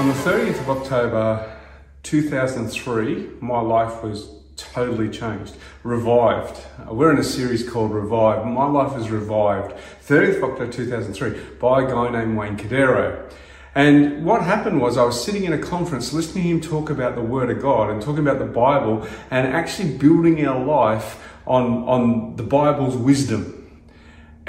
On the 30th of October 2003, my life was totally changed, revived. We're in a series called Revive. My life was revived 30th of October 2003 by a guy named Wayne Cordeiro. And what happened was I was sitting in a conference listening to him talk about the Word of God and talking about the Bible and actually building our life on, on the Bible's wisdom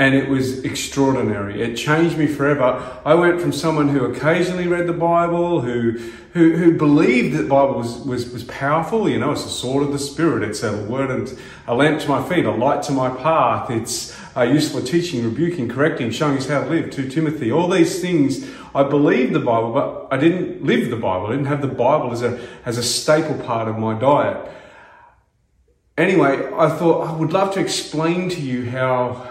and it was extraordinary. It changed me forever. I went from someone who occasionally read the Bible, who who, who believed that the Bible was, was, was powerful. You know, it's a sword of the Spirit. It's a word and a lamp to my feet, a light to my path. It's uh, useful teaching, rebuking, correcting, showing us how to live. To Timothy, all these things. I believed the Bible, but I didn't live the Bible. I didn't have the Bible as a as a staple part of my diet. Anyway, I thought I would love to explain to you how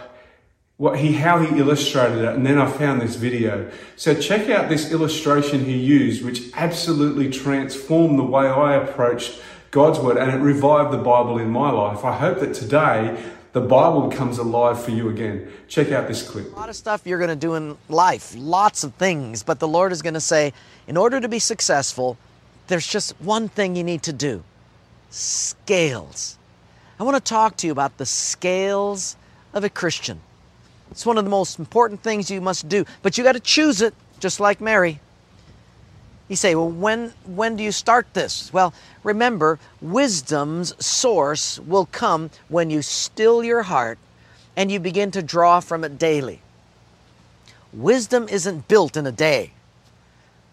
what he how he illustrated it and then I found this video. So check out this illustration he used which absolutely transformed the way I approached God's word and it revived the Bible in my life. I hope that today the Bible comes alive for you again. Check out this clip. A lot of stuff you're going to do in life, lots of things, but the Lord is going to say, in order to be successful, there's just one thing you need to do scales. I want to talk to you about the scales of a Christian. It's one of the most important things you must do, but you got to choose it, just like Mary. You say, well, when, when do you start this? Well, remember, wisdom's source will come when you still your heart and you begin to draw from it daily. Wisdom isn't built in a day,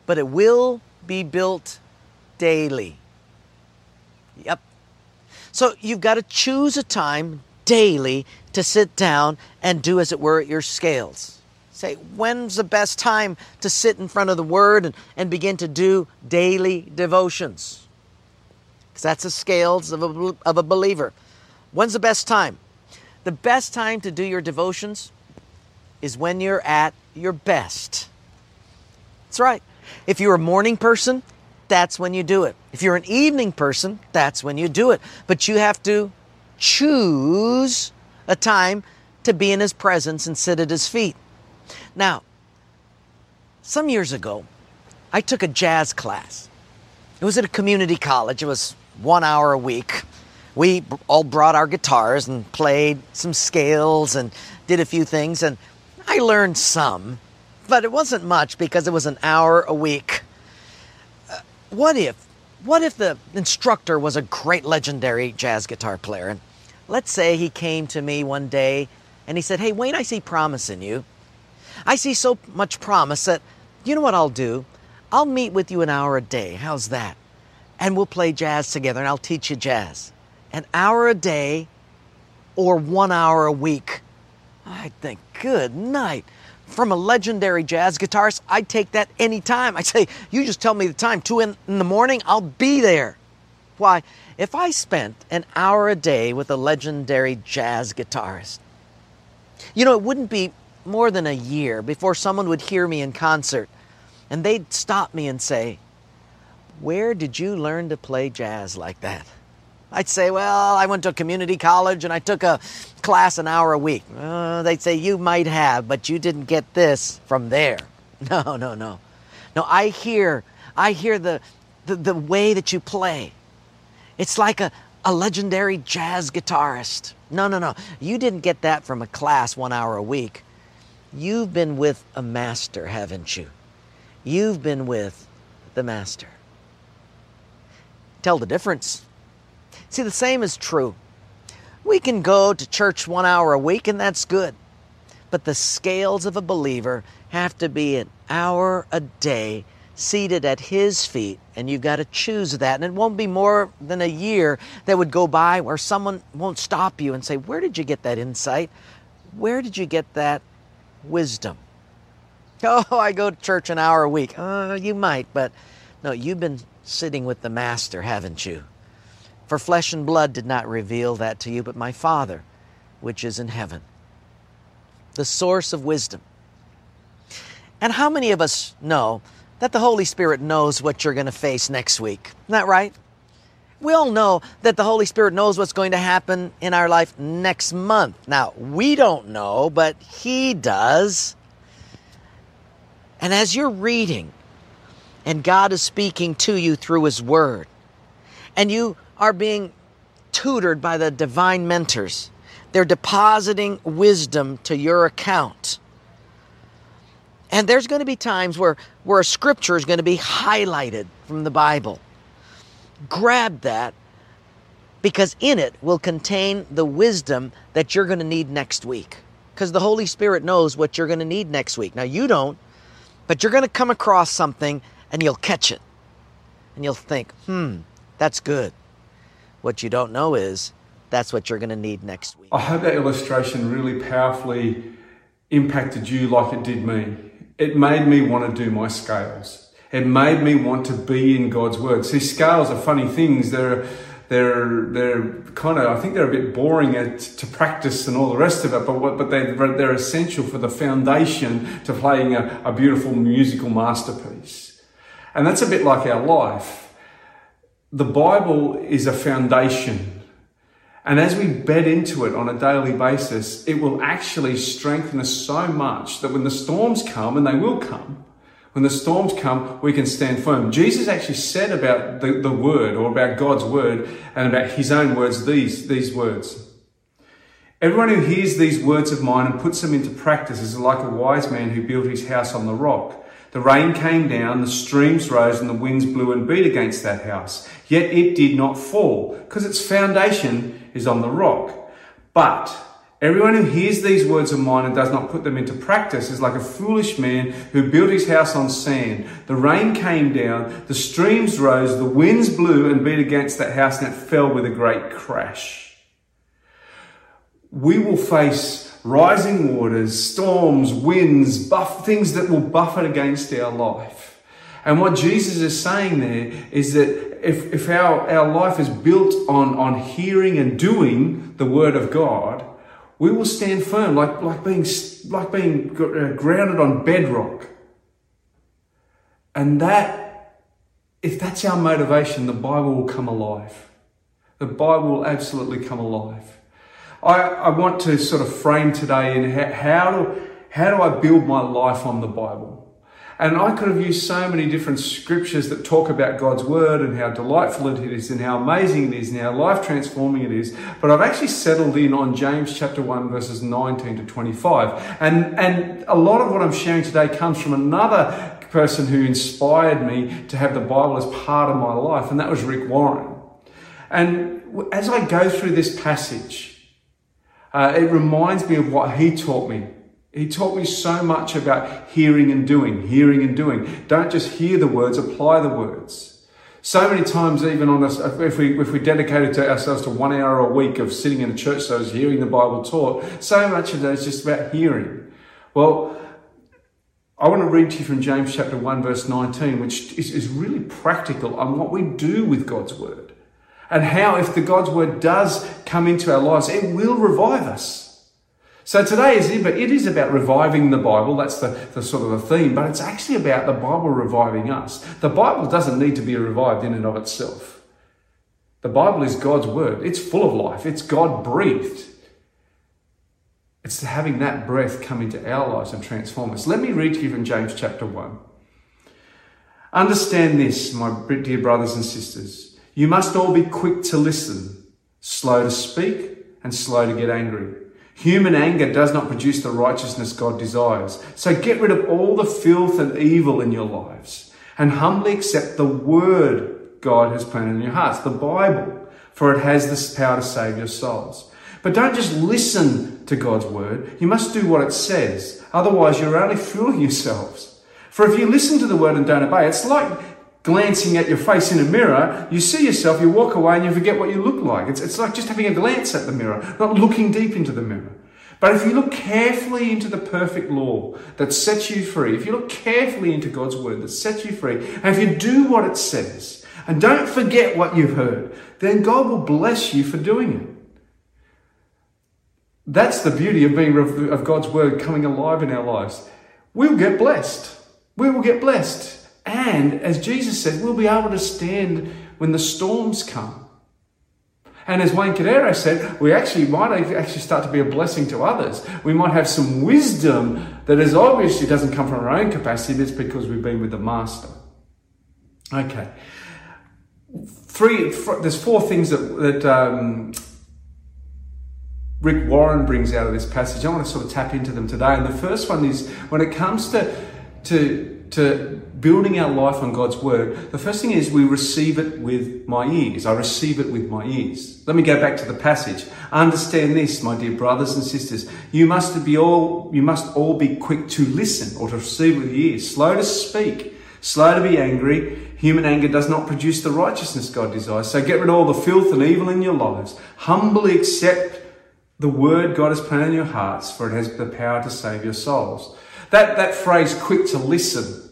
but it will be built daily. Yep. So you've got to choose a time daily to sit down and do, as it were, at your scales. Say, when's the best time to sit in front of the Word and, and begin to do daily devotions? Because that's the scales of a, of a believer. When's the best time? The best time to do your devotions is when you're at your best. That's right. If you're a morning person, that's when you do it. If you're an evening person, that's when you do it. But you have to choose a time to be in His presence and sit at His feet. Now, some years ago, I took a jazz class. It was at a community college, it was one hour a week. We all brought our guitars and played some scales and did a few things, and I learned some, but it wasn't much because it was an hour a week. Uh, what if, what if the instructor was a great legendary jazz guitar player and Let's say he came to me one day and he said, Hey, Wayne, I see promise in you. I see so much promise that, you know what I'll do? I'll meet with you an hour a day. How's that? And we'll play jazz together and I'll teach you jazz. An hour a day or one hour a week. I think, good night. From a legendary jazz guitarist, I'd take that any time. I'd say, you just tell me the time, two in, in the morning, I'll be there. Why? If I spent an hour a day with a legendary jazz guitarist, you know, it wouldn't be more than a year before someone would hear me in concert and they'd stop me and say, Where did you learn to play jazz like that? I'd say, Well, I went to a community college and I took a class an hour a week. Uh, they'd say, You might have, but you didn't get this from there. No, no, no. No, I hear, I hear the, the, the way that you play. It's like a, a legendary jazz guitarist. No, no, no. You didn't get that from a class one hour a week. You've been with a master, haven't you? You've been with the master. Tell the difference. See, the same is true. We can go to church one hour a week, and that's good. But the scales of a believer have to be an hour a day seated at His feet, and you've got to choose that. And it won't be more than a year that would go by where someone won't stop you and say, Where did you get that insight? Where did you get that wisdom? Oh, I go to church an hour a week. Uh, you might, but no, you've been sitting with the Master, haven't you? For flesh and blood did not reveal that to you, but my Father, which is in heaven. The source of wisdom. And how many of us know that the Holy Spirit knows what you're going to face next week. Isn't that right? We all know that the Holy Spirit knows what's going to happen in our life next month. Now, we don't know, but He does. And as you're reading and God is speaking to you through His Word, and you are being tutored by the divine mentors. They're depositing wisdom to your account. And there's going to be times where, where a scripture is going to be highlighted from the Bible. Grab that because in it will contain the wisdom that you're going to need next week. Because the Holy Spirit knows what you're going to need next week. Now, you don't, but you're going to come across something and you'll catch it. And you'll think, hmm, that's good. What you don't know is that's what you're going to need next week. I hope that illustration really powerfully impacted you like it did me. It made me want to do my scales. It made me want to be in God's word. See, scales are funny things. They're they're they're kind of I think they're a bit boring at, to practice and all the rest of it, but what, but they they're essential for the foundation to playing a, a beautiful musical masterpiece. And that's a bit like our life. The Bible is a foundation and as we bed into it on a daily basis, it will actually strengthen us so much that when the storms come, and they will come, when the storms come, we can stand firm. Jesus actually said about the, the word or about God's word and about his own words these, these words. Everyone who hears these words of mine and puts them into practice is like a wise man who built his house on the rock. The rain came down, the streams rose, and the winds blew and beat against that house. Yet it did not fall, because its foundation is on the rock. But everyone who hears these words of mine and does not put them into practice is like a foolish man who built his house on sand. The rain came down, the streams rose, the winds blew and beat against that house, and it fell with a great crash. We will face rising waters, storms, winds, buff, things that will buffet against our life. And what Jesus is saying there is that if, if our, our life is built on, on hearing and doing the word of God, we will stand firm like, like being, like being uh, grounded on bedrock. And that, if that's our motivation, the Bible will come alive. The Bible will absolutely come alive. I, I want to sort of frame today in how, how, do, how do I build my life on the Bible? And I could have used so many different scriptures that talk about God's word and how delightful it is and how amazing it is and how life transforming it is. But I've actually settled in on James chapter 1 verses 19 to 25. And, and a lot of what I'm sharing today comes from another person who inspired me to have the Bible as part of my life. And that was Rick Warren. And as I go through this passage, uh, it reminds me of what he taught me. He taught me so much about hearing and doing, hearing and doing. Don't just hear the words, apply the words. So many times, even on us, if we if we dedicated to ourselves to one hour a week of sitting in a church service, hearing the Bible taught, so much of that is just about hearing. Well, I want to read to you from James chapter 1, verse 19, which is, is really practical on what we do with God's word and how if the God's word does come into our lives, it will revive us. So today is it is about reviving the Bible. That's the, the sort of the theme, but it's actually about the Bible reviving us. The Bible doesn't need to be revived in and of itself. The Bible is God's word. It's full of life. It's God breathed. It's having that breath come into our lives and transform us. Let me read to you from James chapter 1. Understand this, my dear brothers and sisters. You must all be quick to listen, slow to speak, and slow to get angry. Human anger does not produce the righteousness God desires. So get rid of all the filth and evil in your lives and humbly accept the word God has planted in your hearts, the Bible, for it has this power to save your souls. But don't just listen to God's word. You must do what it says. Otherwise, you're only fooling yourselves. For if you listen to the word and don't obey, it's like glancing at your face in a mirror, you see yourself, you walk away and you forget what you look like. It's, it's like just having a glance at the mirror, not looking deep into the mirror. But if you look carefully into the perfect law that sets you free, if you look carefully into God's word that sets you free, and if you do what it says, and don't forget what you've heard, then God will bless you for doing it. That's the beauty of being of God's word coming alive in our lives. We'll get blessed. We will get blessed. And as Jesus said, we'll be able to stand when the storms come. And as Wayne Cordeiro said, we actually might actually start to be a blessing to others. We might have some wisdom that is obviously doesn't come from our own capacity, but it's because we've been with the Master. Okay. Three, there's four things that, that um, Rick Warren brings out of this passage. I want to sort of tap into them today. And the first one is when it comes to, to, to building our life on God's word, the first thing is we receive it with my ears. I receive it with my ears. Let me go back to the passage. Understand this, my dear brothers and sisters. You must be all, you must all be quick to listen or to receive with your ears, slow to speak, slow to be angry. Human anger does not produce the righteousness God desires. So get rid of all the filth and evil in your lives. Humbly accept the word God has planted in your hearts, for it has the power to save your souls. That, that phrase, quick to listen,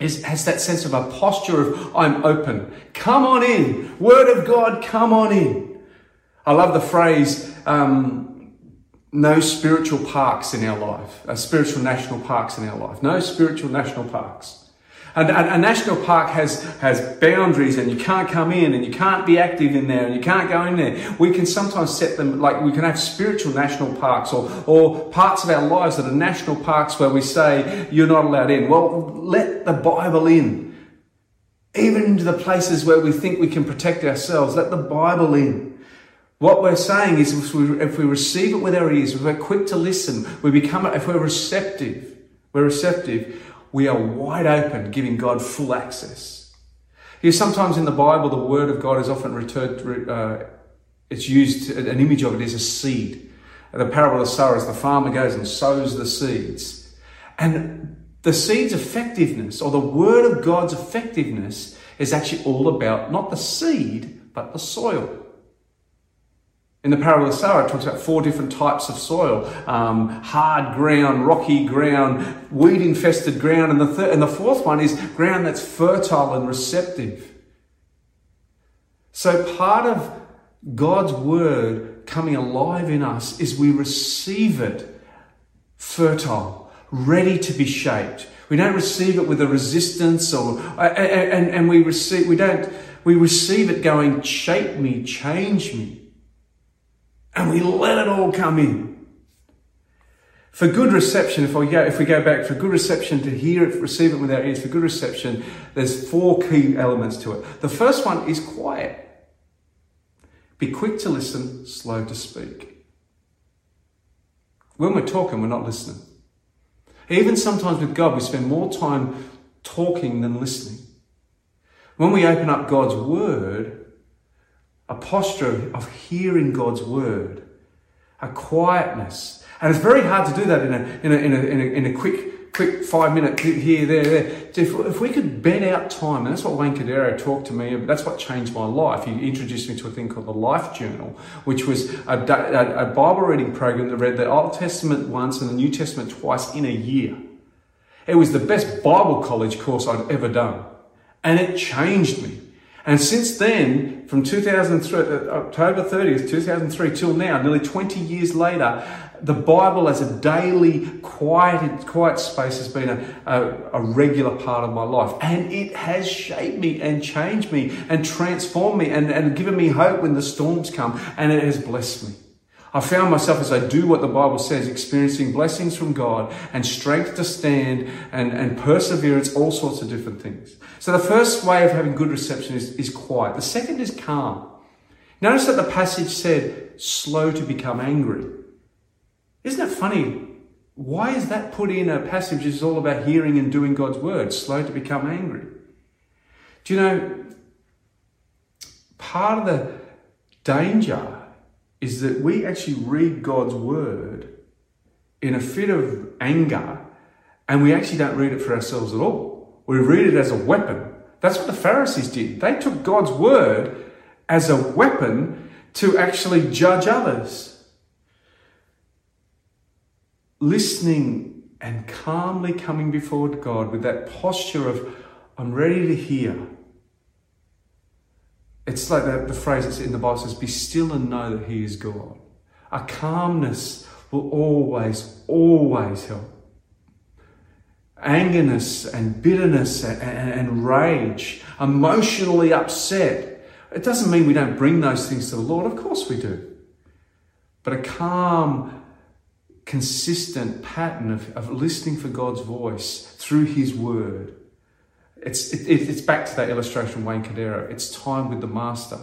is, has that sense of a posture of, I'm open. Come on in. Word of God, come on in. I love the phrase, um, no spiritual parks in our life, uh, spiritual national parks in our life. No spiritual national parks. A, a, a, national park has, has boundaries and you can't come in and you can't be active in there and you can't go in there. We can sometimes set them, like we can have spiritual national parks or, or parts of our lives that are national parks where we say you're not allowed in. Well, let the Bible in. Even into the places where we think we can protect ourselves, let the Bible in. What we're saying is if we, if we receive it with our ears, if we're quick to listen, we become, if we're receptive, we're receptive, we are wide open, giving God full access. Here, sometimes in the Bible, the Word of God is often returned, uh, it's used, an image of it is a seed. The parable of sowers, the farmer goes and sows the seeds. And the seed's effectiveness, or the Word of God's effectiveness, is actually all about not the seed, but the soil. In the parable of sower, it talks about four different types of soil um, hard ground, rocky ground, weed infested ground, and the, third, and the fourth one is ground that's fertile and receptive. So, part of God's word coming alive in us is we receive it fertile, ready to be shaped. We don't receive it with a resistance or, and, and, and we receive, we don't, we receive it going, shape me, change me and we let it all come in. For good reception, if we go, if we go back, for good reception to hear it, receive it with our ears, for good reception, there's four key elements to it. The first one is quiet. Be quick to listen, slow to speak. When we're talking, we're not listening. Even sometimes with God, we spend more time talking than listening. When we open up God's Word, a posture of hearing God's word, a quietness. And it's very hard to do that in a, in a, in a, in a, in a quick, quick five minute here, there, there. If, if we could bed out time, and that's what Wayne Cordeiro talked to me, that's what changed my life. He introduced me to a thing called the Life Journal, which was a, a, a Bible reading program that read the Old Testament once and the New Testament twice in a year. It was the best Bible college course I'd ever done. And it changed me. And since then, from 2003, uh, October 30th, 2003 till now, nearly 20 years later, the Bible as a daily quiet, quiet space has been a, a, a, regular part of my life. And it has shaped me and changed me and transformed me and, and given me hope when the storms come. And it has blessed me. I found myself as I do what the Bible says, experiencing blessings from God and strength to stand and, and perseverance, all sorts of different things. So the first way of having good reception is, is quiet. The second is calm. Notice that the passage said, slow to become angry. Isn't that funny? Why is that put in a passage that is all about hearing and doing God's word, slow to become angry? Do you know, part of the danger is that we actually read God's word in a fit of anger and we actually don't read it for ourselves at all. We read it as a weapon. That's what the Pharisees did. They took God's word as a weapon to actually judge others. Listening and calmly coming before God with that posture of, I'm ready to hear. It's like the, the phrase that's in the Bible says, Be still and know that He is God. A calmness will always, always help. Angerness and bitterness and, and, and rage, emotionally upset. It doesn't mean we don't bring those things to the Lord. Of course we do. But a calm, consistent pattern of, of listening for God's voice through His Word It's, it, it's back to that illustration Wayne Cordeiro. It's time with the master.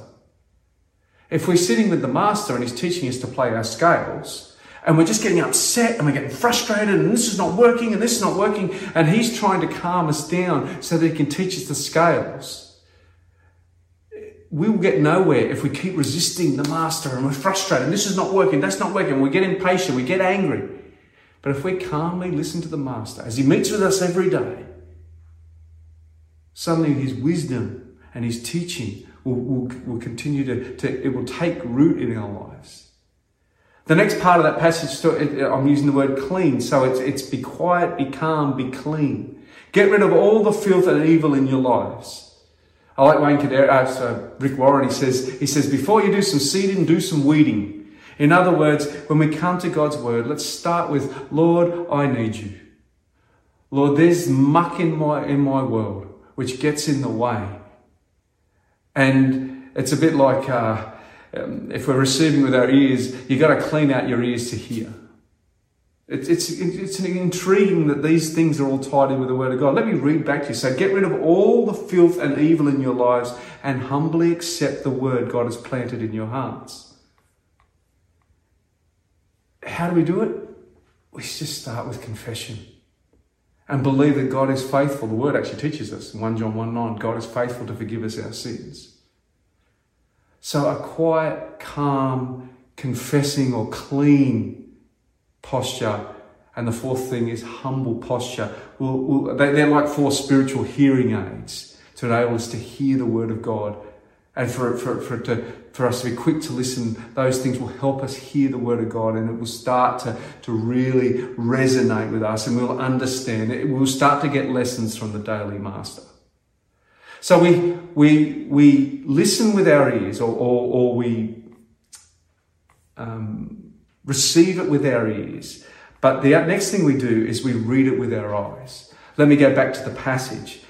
If we're sitting with the master and he's teaching us to play our scales, and we're just getting upset and we're getting frustrated and this is not working and this is not working, and he's trying to calm us down so that he can teach us the scales, we will get nowhere if we keep resisting the master and we're frustrated. And this is not working, that's not working. We get impatient, we get angry. But if we calmly listen to the master as he meets with us every day, suddenly his wisdom and his teaching will, will, will continue to, to, it will take root in our lives. The next part of that passage, I'm using the word clean. So it's, it's be quiet, be calm, be clean. Get rid of all the filth and evil in your lives. I like Wayne Cordeiro, uh, so Rick Warren, he says, he says, before you do some seeding, do some weeding. In other words, when we come to God's word, let's start with, Lord, I need you. Lord, there's muck in my, in my world which gets in the way. And it's a bit like uh, um, if we're receiving with our ears, you've got to clean out your ears to hear. It's, it's, it's intriguing that these things are all tied in with the Word of God. Let me read back to you. So get rid of all the filth and evil in your lives and humbly accept the Word God has planted in your hearts. How do we do it? We just start with confession and believe that God is faithful. The word actually teaches us in 1 John 1 9, God is faithful to forgive us our sins. So a quiet, calm, confessing or clean posture. And the fourth thing is humble posture. We'll, we'll, they're like four spiritual hearing aids to enable us to hear the word of God and for, for, for, to, for us to be quick to listen, those things will help us hear the word of God and it will start to, to really resonate with us and we'll understand it. We'll start to get lessons from the daily master. So we, we, we listen with our ears or, or, or we um, receive it with our ears. But the next thing we do is we read it with our eyes. Let me go back to the passage.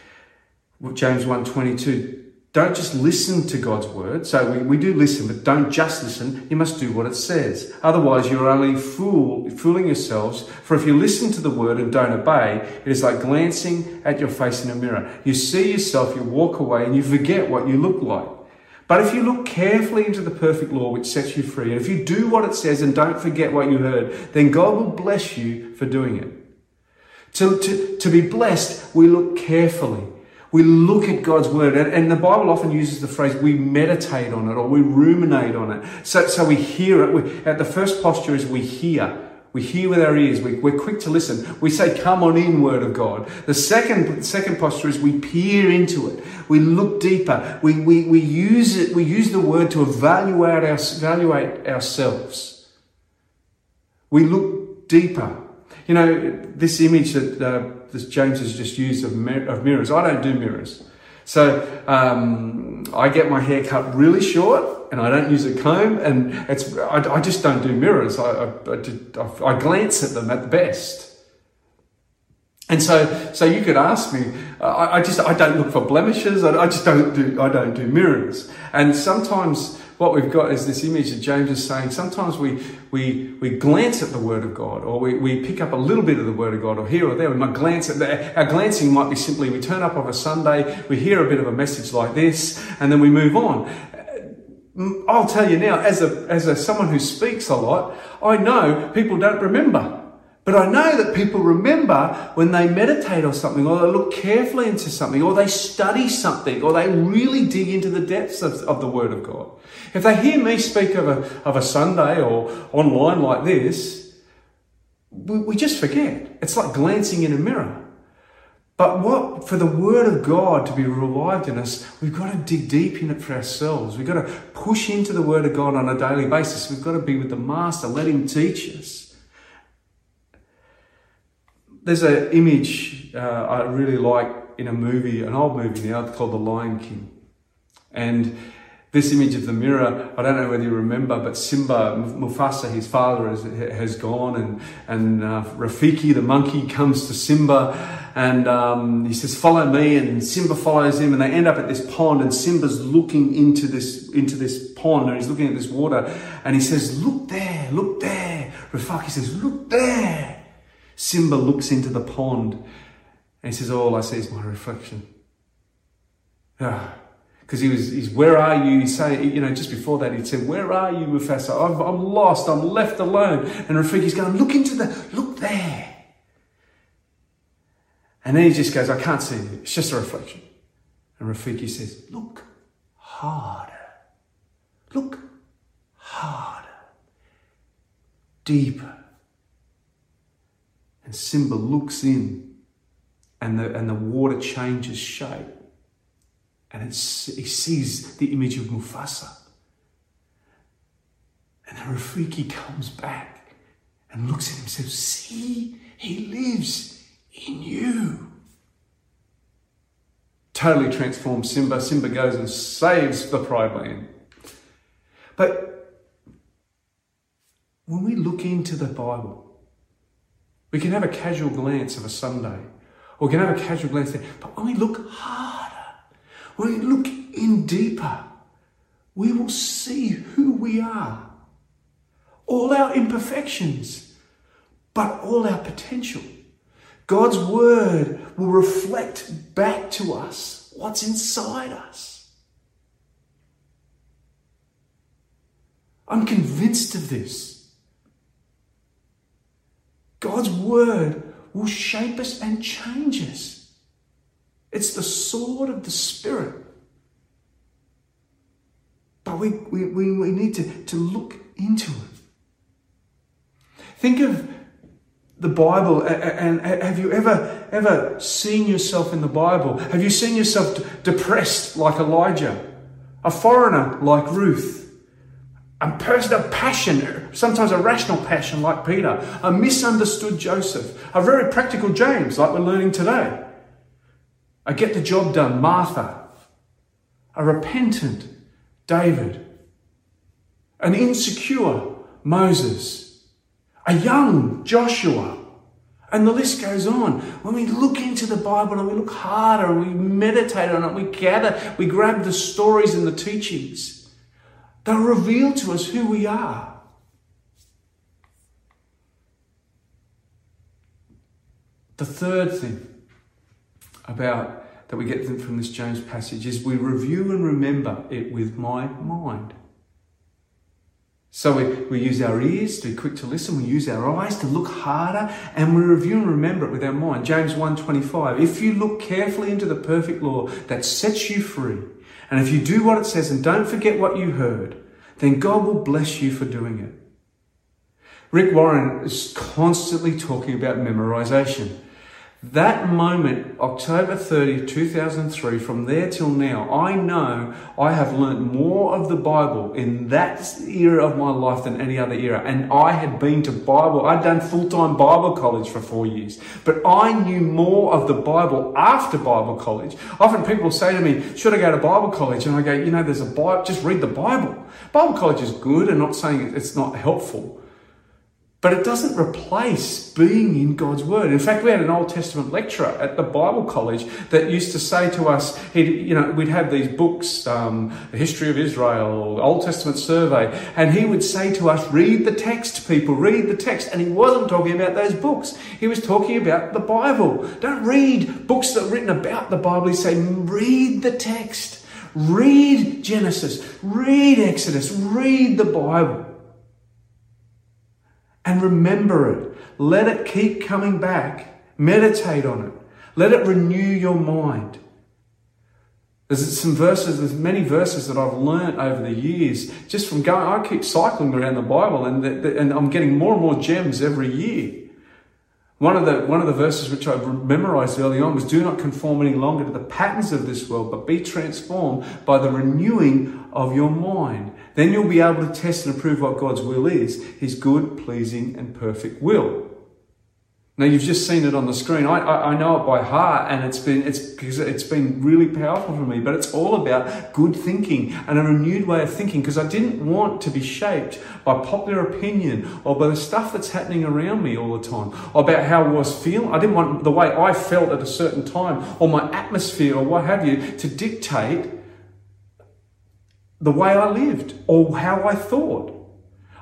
James 1.22 don't just listen to God's word. So we, we do listen, but don't just listen. You must do what it says. Otherwise, you're only fool, fooling yourselves. For if you listen to the word and don't obey, it is like glancing at your face in a mirror. You see yourself, you walk away, and you forget what you look like. But if you look carefully into the perfect law which sets you free, and if you do what it says and don't forget what you heard, then God will bless you for doing it. To, to, to be blessed, we look carefully. We look at God's word, and, and, the Bible often uses the phrase we meditate on it or we ruminate on it. So, so we hear it. We, at the first posture is we hear. We hear with our ears. We, we're quick to listen. We say, "Come on in, Word of God." The second second posture is we peer into it. We look deeper. We, we, we use it. We use the Word to evaluate our, evaluate ourselves. We look deeper. You know this image that. Uh, this James has just used of, of mirrors. I don't do mirrors. So um, I get my hair cut really short and I don't use a comb and it's, I, I just don't do mirrors. I, I, I, glance at them at the best. And so, so you could ask me. I, I just I don't look for blemishes. I, just don't do I don't do mirrors. And sometimes what we've got is this image that James is saying. Sometimes we, we, we glance at the Word of God, or we, we pick up a little bit of the Word of God, or here or there. We might glance at the, our glancing might be simply we turn up on a Sunday, we hear a bit of a message like this, and then we move on. I'll tell you now, as a, as a someone who speaks a lot, I know people don't remember. But I know that people remember when they meditate on something, or they look carefully into something, or they study something, or they really dig into the depths of, of the Word of God. If they hear me speak of a, of a Sunday or online like this, we, we just forget. It's like glancing in a mirror. But what, for the Word of God to be revived in us, we've got to dig deep in it for ourselves. We've got to push into the Word of God on a daily basis. We've got to be with the Master, let Him teach us. There's an image uh, I really like in a movie, an old movie now called The Lion King. And this image of the mirror, I don't know whether you remember, but Simba, Mufasa, his father, has, has gone, and, and uh, Rafiki, the monkey, comes to Simba, and um, he says, "Follow me." And Simba follows him, and they end up at this pond, and Simba's looking into this into this pond, and he's looking at this water, and he says, "Look there, look there." Rafiki says, "Look there." Simba looks into the pond and he says, oh, All I see is my reflection. Ah, because he was, he's, where are you? He's saying, you know, just before that, he'd said, where are you, Mufasa? I'm, I'm lost. I'm left alone. And Rafiki's going, look into the, look there. And then he just goes, I can't see it. It's just a reflection. And Rafiki says, look harder. Look harder. Deeper. And Simba looks in and the, and the water changes shape. And he sees the image of Mufasa. And Rafiki comes back and looks at him and says, See, he lives in you. Totally transforms Simba. Simba goes and saves the Pride Land. But when we look into the Bible, we can have a casual glance of a Sunday, or we can have a casual glance there. But when we look harder, when we look in deeper, we will see who we are. All our imperfections, but all our potential. God's word will reflect back to us what's inside us. I'm convinced of this. God's word will shape us and change us. It's the sword of the Spirit. But we, we, we, we need to, to look into it. Think of the Bible and, have you ever ever seen yourself in the Bible? Have you seen yourself depressed like Elijah? A foreigner like Ruth? A person of passion, sometimes a rational passion like Peter, a misunderstood Joseph, a very practical James like we're learning today, a get the job done. Martha, a repentant David, an insecure Moses, a young Joshua, and the list goes on. When we look into the Bible and we look harder and we meditate on it, we gather, we grab the stories and the teachings They'll reveal to us who we are. The third thing about that we get from this James passage is we review and remember it with my mind. So we, we use our ears to be quick to listen, we use our eyes to look harder, and we review and remember it with our mind. James 1.25, if you look carefully into the perfect law that sets you free, and if you do what it says and don't forget what you heard, then God will bless you for doing it. Rick Warren is constantly talking about memorization. That moment, October 30, 2003, from there till now, I know I have learnt more of the Bible in that era of my life than any other era. And I had been to Bible, I'd done full time Bible college for four years. But I knew more of the Bible after Bible college. Often people say to me, Should I go to Bible college? And I go, You know, there's a Bible, just read the Bible. Bible college is good and not saying it's not helpful. But it doesn't replace being in God's Word. In fact, we had an Old Testament lecturer at the Bible College that used to say to us, you know, we'd have these books, um, the History of Israel, Old Testament Survey, and he would say to us, read the text, people, read the text. And he wasn't talking about those books. He was talking about the Bible. Don't read books that are written about the Bible. He's saying, read the text. Read Genesis. Read Exodus. Read the Bible and remember it. Let it keep coming back. Meditate on it. Let it renew your mind. There's some verses, there's many verses that I've learned over the years just from going. I keep cycling around the Bible and, the, the, and I'm getting more and more gems every year. One of the one of the verses which I memorized early on was do not conform any longer to the patterns of this world, but be transformed by the renewing of your mind. Then you'll be able to test and approve what God's will is, his good, pleasing, and perfect will. Now you've just seen it on the screen. I, I, I, know it by heart, and it's been it's because it's been really powerful for me. But it's all about good thinking and a renewed way of thinking. Because I didn't want to be shaped by popular opinion or by the stuff that's happening around me all the time, about how I was feeling. I didn't want the way I felt at a certain time, or my atmosphere, or what have you, to dictate the way I lived or how I thought.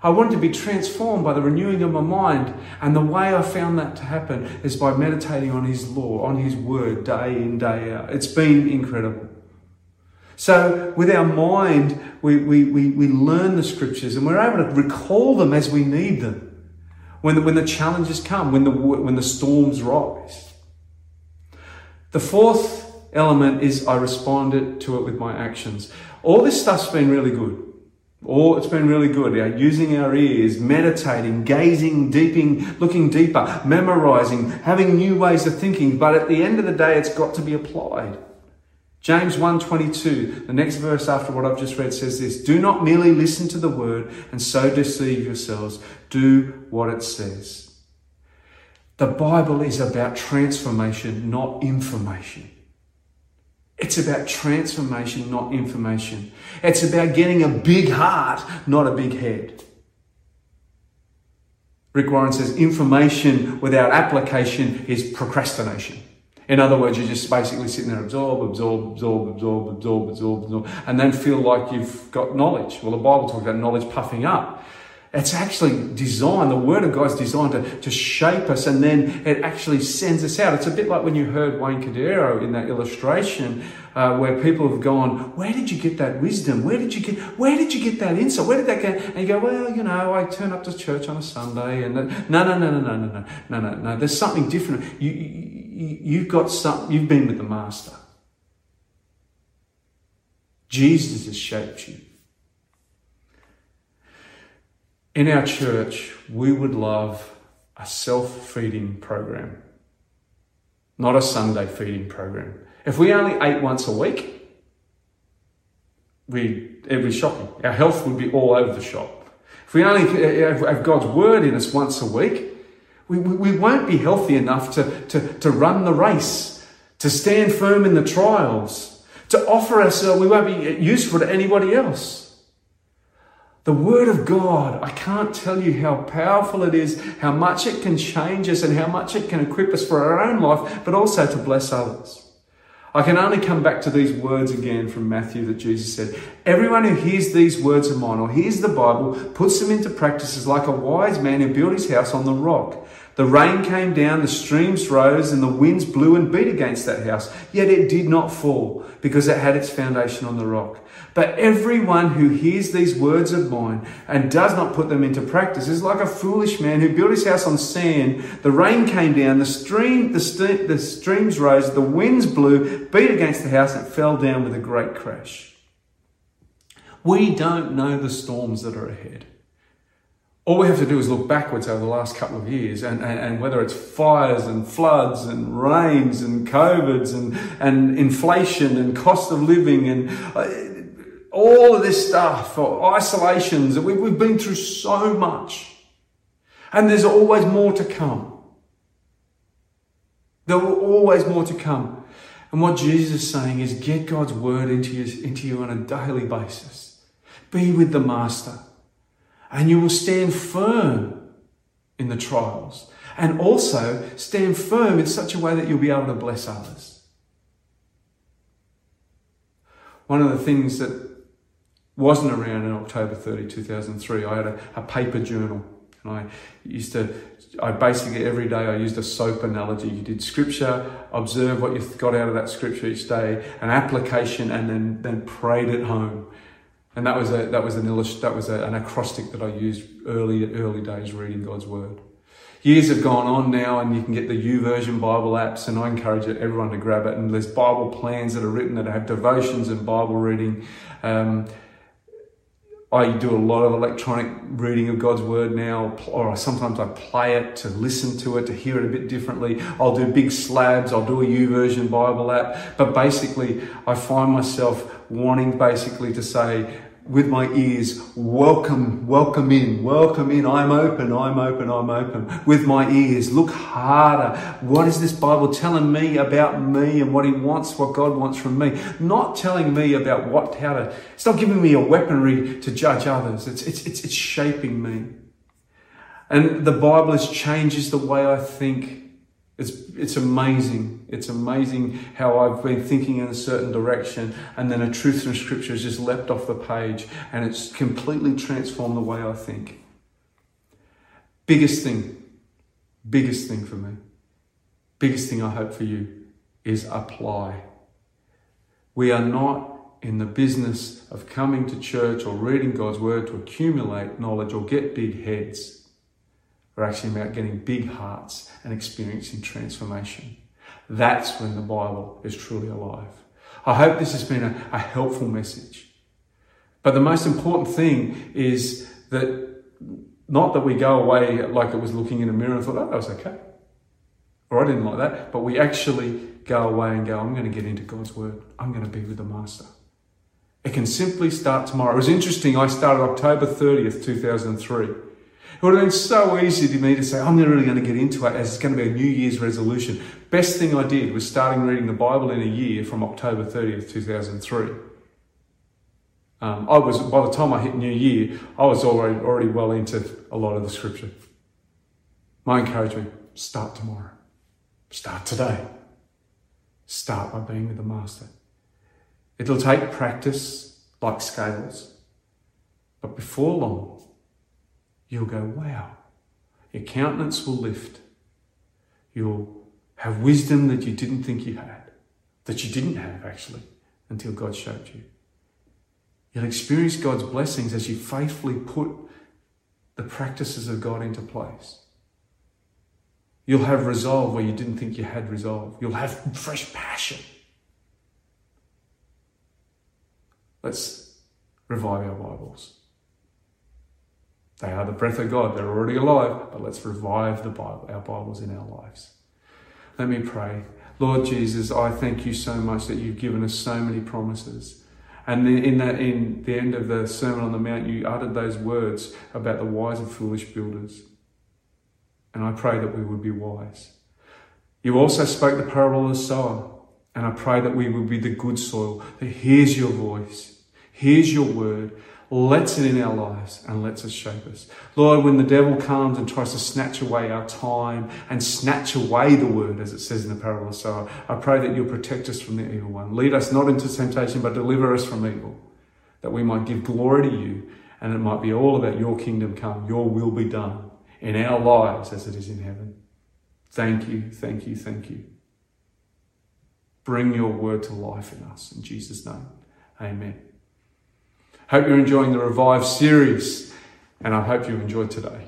I wanted to be transformed by the renewing of my mind. And the way I found that to happen is by meditating on His law, on His word, day in, day out. It's been incredible. So, with our mind, we, we, we, we learn the scriptures and we're able to recall them as we need them when the, when the challenges come, when the, when the storms rise. The fourth element is I responded to it with my actions. All this stuff's been really good. All it's been really good. Our using our ears, meditating, gazing, deeping, looking deeper, memorizing, having new ways of thinking. But at the end of the day, it's got to be applied. James 1:22, the next verse after what I've just read says this, do not merely listen to the word and so deceive yourselves. Do what it says. The Bible is about transformation, not information. It's about transformation, not information. It's about getting a big heart, not a big head. Rick Warren says information without application is procrastination. In other words, you're just basically sitting there, absorb, absorb, absorb, absorb, absorb, absorb, absorb, and then feel like you've got knowledge. Well, the Bible talks about knowledge puffing up. It's actually designed, the Word of God is designed to, to shape us and then it actually sends us out. It's a bit like when you heard Wayne Cordeiro in that illustration uh, where people have gone, Where did you get that wisdom? Where did you get where did you get that insight? Where did that go? And you go, Well, you know, I turn up to church on a Sunday and no, no, no, no, no, no, no, no, no, no. There's something different. You, you, you've got some, you've been with the Master. Jesus has shaped you. In our church, we would love a self feeding program, not a Sunday feeding program. If we only ate once a week, we, it'd be shocking. Our health would be all over the shop. If we only have God's word in us once a week, we, we, we won't be healthy enough to, to, to run the race, to stand firm in the trials, to offer ourselves. We won't be useful to anybody else. The Word of God, I can't tell you how powerful it is, how much it can change us, and how much it can equip us for our own life, but also to bless others. I can only come back to these words again from Matthew that Jesus said Everyone who hears these words of mine or hears the Bible, puts them into practice, is like a wise man who built his house on the rock. The rain came down, the streams rose, and the winds blew and beat against that house. Yet it did not fall, because it had its foundation on the rock. But everyone who hears these words of mine and does not put them into practice is like a foolish man who built his house on sand. The rain came down, the stream, the, st- the streams rose, the winds blew, beat against the house, and it fell down with a great crash. We don't know the storms that are ahead. All we have to do is look backwards over the last couple of years, and, and, and, whether it's fires and floods and rains and COVIDs and, and inflation and cost of living and uh, all of this stuff, or isolations, We've, we've been through so much. And there's always more to come. There will always more to come. And what Jesus is saying is get God's word into you, into you on a daily basis. Be with the Master and you will stand firm in the trials and also stand firm in such a way that you'll be able to bless others. One of the things that wasn't around in October 30, 2003, I had a, a paper journal and I used to, I basically every day I used a soap analogy. You did scripture, observe what you got out of that scripture each day, an application, and then, then prayed at home. And that was a, that was an that was a, an acrostic that I used early early days reading God's word. Years have gone on now, and you can get the YouVersion Bible apps, and I encourage everyone to grab it. And there's Bible plans that are written that have devotions and Bible reading. Um, I do a lot of electronic reading of God's Word now, or sometimes I play it to listen to it, to hear it a bit differently. I'll do big slabs, I'll do a YouVersion Bible app, but basically I find myself wanting basically to say, with my ears, welcome, welcome in, welcome in. I'm open, I'm open, I'm open. With my ears, look harder. What is this Bible telling me about me and what He wants, what God wants from me? Not telling me about what, how to, it's not giving me a weaponry to judge others. It's, it's, it's, it's shaping me. And the Bible is changes the way I think it's, it's amazing. It's amazing how I've been thinking in a certain direction and then a truth from scripture has just leapt off the page and it's completely transformed the way I think. Biggest thing, biggest thing for me, biggest thing I hope for you is apply. We are not in the business of coming to church or reading God's word to accumulate knowledge or get big heads. We're actually about getting big hearts and experiencing transformation. That's when the Bible is truly alive. I hope this has been a, a helpful message. But the most important thing is that not that we go away like it was looking in a mirror and thought, oh, that was okay. Or I didn't like that. But we actually go away and go, I'm going to get into God's word. I'm going to be with the Master. It can simply start tomorrow. It was interesting. I started October 30th, 2003. It would have been so easy to me to say, I'm not really going to get into it as it's going to be a New Year's resolution. Best thing I did was starting reading the Bible in a year from October 30th, 2003. Um, I was, by the time I hit New Year, I was already, already well into a lot of the scripture. My encouragement, start tomorrow. Start today. Start by being with the Master. It'll take practice like scales. But before long, you'll go, wow. Your countenance will lift. You'll have wisdom that you didn't think you had, that you didn't have actually, until God showed you. You'll experience God's blessings as you faithfully put the practices of God into place. You'll have resolve where you didn't think you had resolve. You'll have fresh passion. Let's revive our Bibles. They are the breath of God. They're already alive, but let's revive the Bible, our Bibles in our lives. Let me pray. Lord Jesus, I thank you so much that you've given us so many promises. And in that, in the end of the Sermon on the Mount, you uttered those words about the wise and foolish builders. And I pray that we would be wise. You also spoke the parable of the sower. And I pray that we would be the good soil that hears your voice, hears your word, lets it in our lives and lets us shape us. Lord, when the devil comes and tries to snatch away our time and snatch away the word, as it says in the parable of I pray that you'll protect us from the evil one. Lead us not into temptation, but deliver us from evil, that we might give glory to you and it might be all about your kingdom come, your will be done in our lives as it is in heaven. Thank you, thank you, thank you. Bring your word to life in us. In Jesus' name, amen. Hope you're enjoying the Revive series, and I hope you enjoyed today.